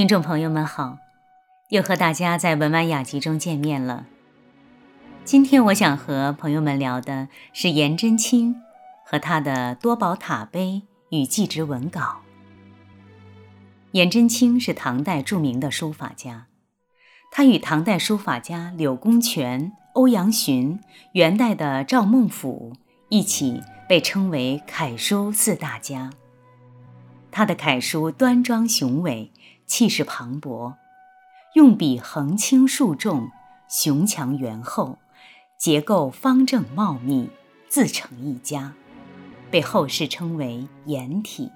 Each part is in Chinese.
听众朋友们好，又和大家在文玩雅集中见面了。今天我想和朋友们聊的是颜真卿和他的多宝塔碑与祭侄文稿。颜真卿是唐代著名的书法家，他与唐代书法家柳公权、欧阳询、元代的赵孟俯一起被称为楷书四大家。他的楷书端庄雄伟。气势磅礴，用笔横轻竖重，雄强圆厚，结构方正茂密，自成一家，被后世称为“颜体”。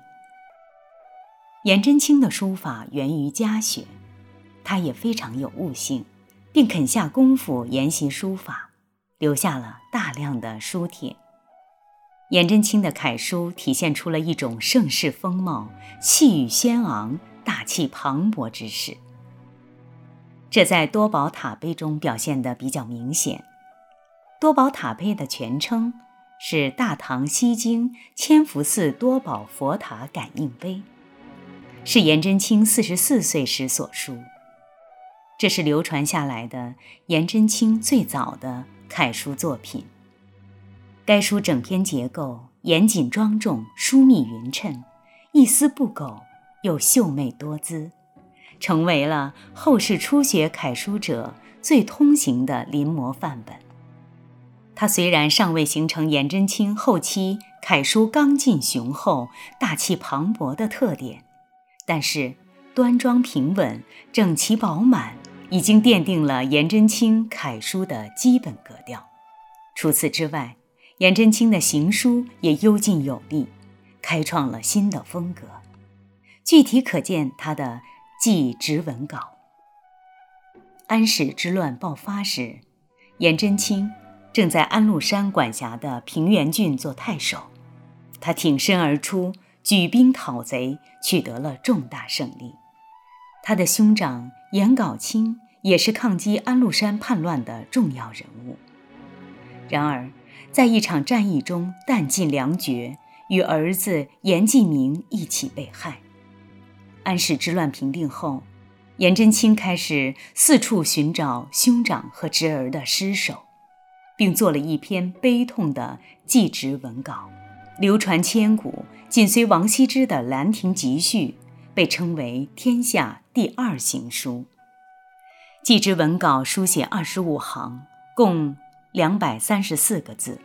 颜真卿的书法源于家学，他也非常有悟性，并肯下功夫研习书法，留下了大量的书帖。颜真卿的楷书体现出了一种盛世风貌，气宇轩昂。大气磅礴之势，这在多宝塔碑中表现得比较明显。多宝塔碑的全称是大唐西京千福寺多宝佛塔感应碑，是颜真卿四十四岁时所书。这是流传下来的颜真卿最早的楷书作品。该书整篇结构严谨庄重、疏密匀称，一丝不苟。又秀美多姿，成为了后世初学楷书者最通行的临摹范本。它虽然尚未形成颜真卿后期楷书刚劲雄厚、大气磅礴的特点，但是端庄平稳、整齐饱满，已经奠定了颜真卿楷书的基本格调。除此之外，颜真卿的行书也幽静有力，开创了新的风格。具体可见他的祭侄文稿。安史之乱爆发时，颜真卿正在安禄山管辖的平原郡做太守，他挺身而出，举兵讨贼，取得了重大胜利。他的兄长颜杲卿也是抗击安禄山叛乱的重要人物。然而，在一场战役中弹尽粮绝，与儿子颜季明一起被害。安史之乱平定后，颜真卿开始四处寻找兄长和侄儿的尸首，并做了一篇悲痛的祭侄文稿，流传千古，紧随王羲之的《兰亭集序》，被称为天下第二行书。祭侄文稿书写二十五行，共两百三十四个字。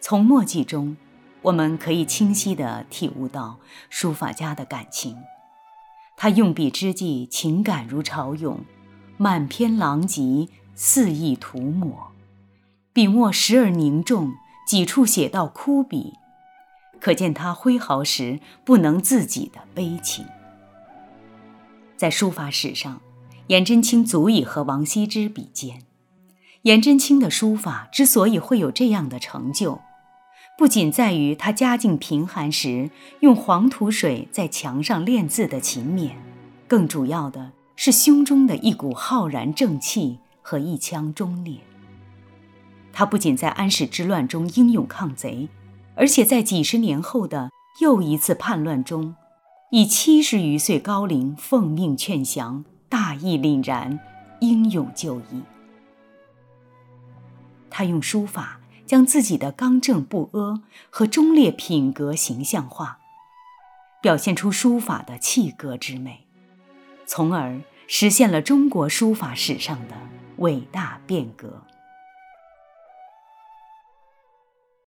从墨迹中，我们可以清晰地体悟到书法家的感情。他用笔之际，情感如潮涌，满篇狼藉，肆意涂抹，笔墨时而凝重，几处写到枯笔，可见他挥毫时不能自己的悲情。在书法史上，颜真卿足以和王羲之比肩。颜真卿的书法之所以会有这样的成就，不仅在于他家境贫寒时用黄土水在墙上练字的勤勉，更主要的是胸中的一股浩然正气和一腔忠烈。他不仅在安史之乱中英勇抗贼，而且在几十年后的又一次叛乱中，以七十余岁高龄奉命劝降，大义凛然，英勇就义。他用书法。将自己的刚正不阿和忠烈品格形象化，表现出书法的气格之美，从而实现了中国书法史上的伟大变革。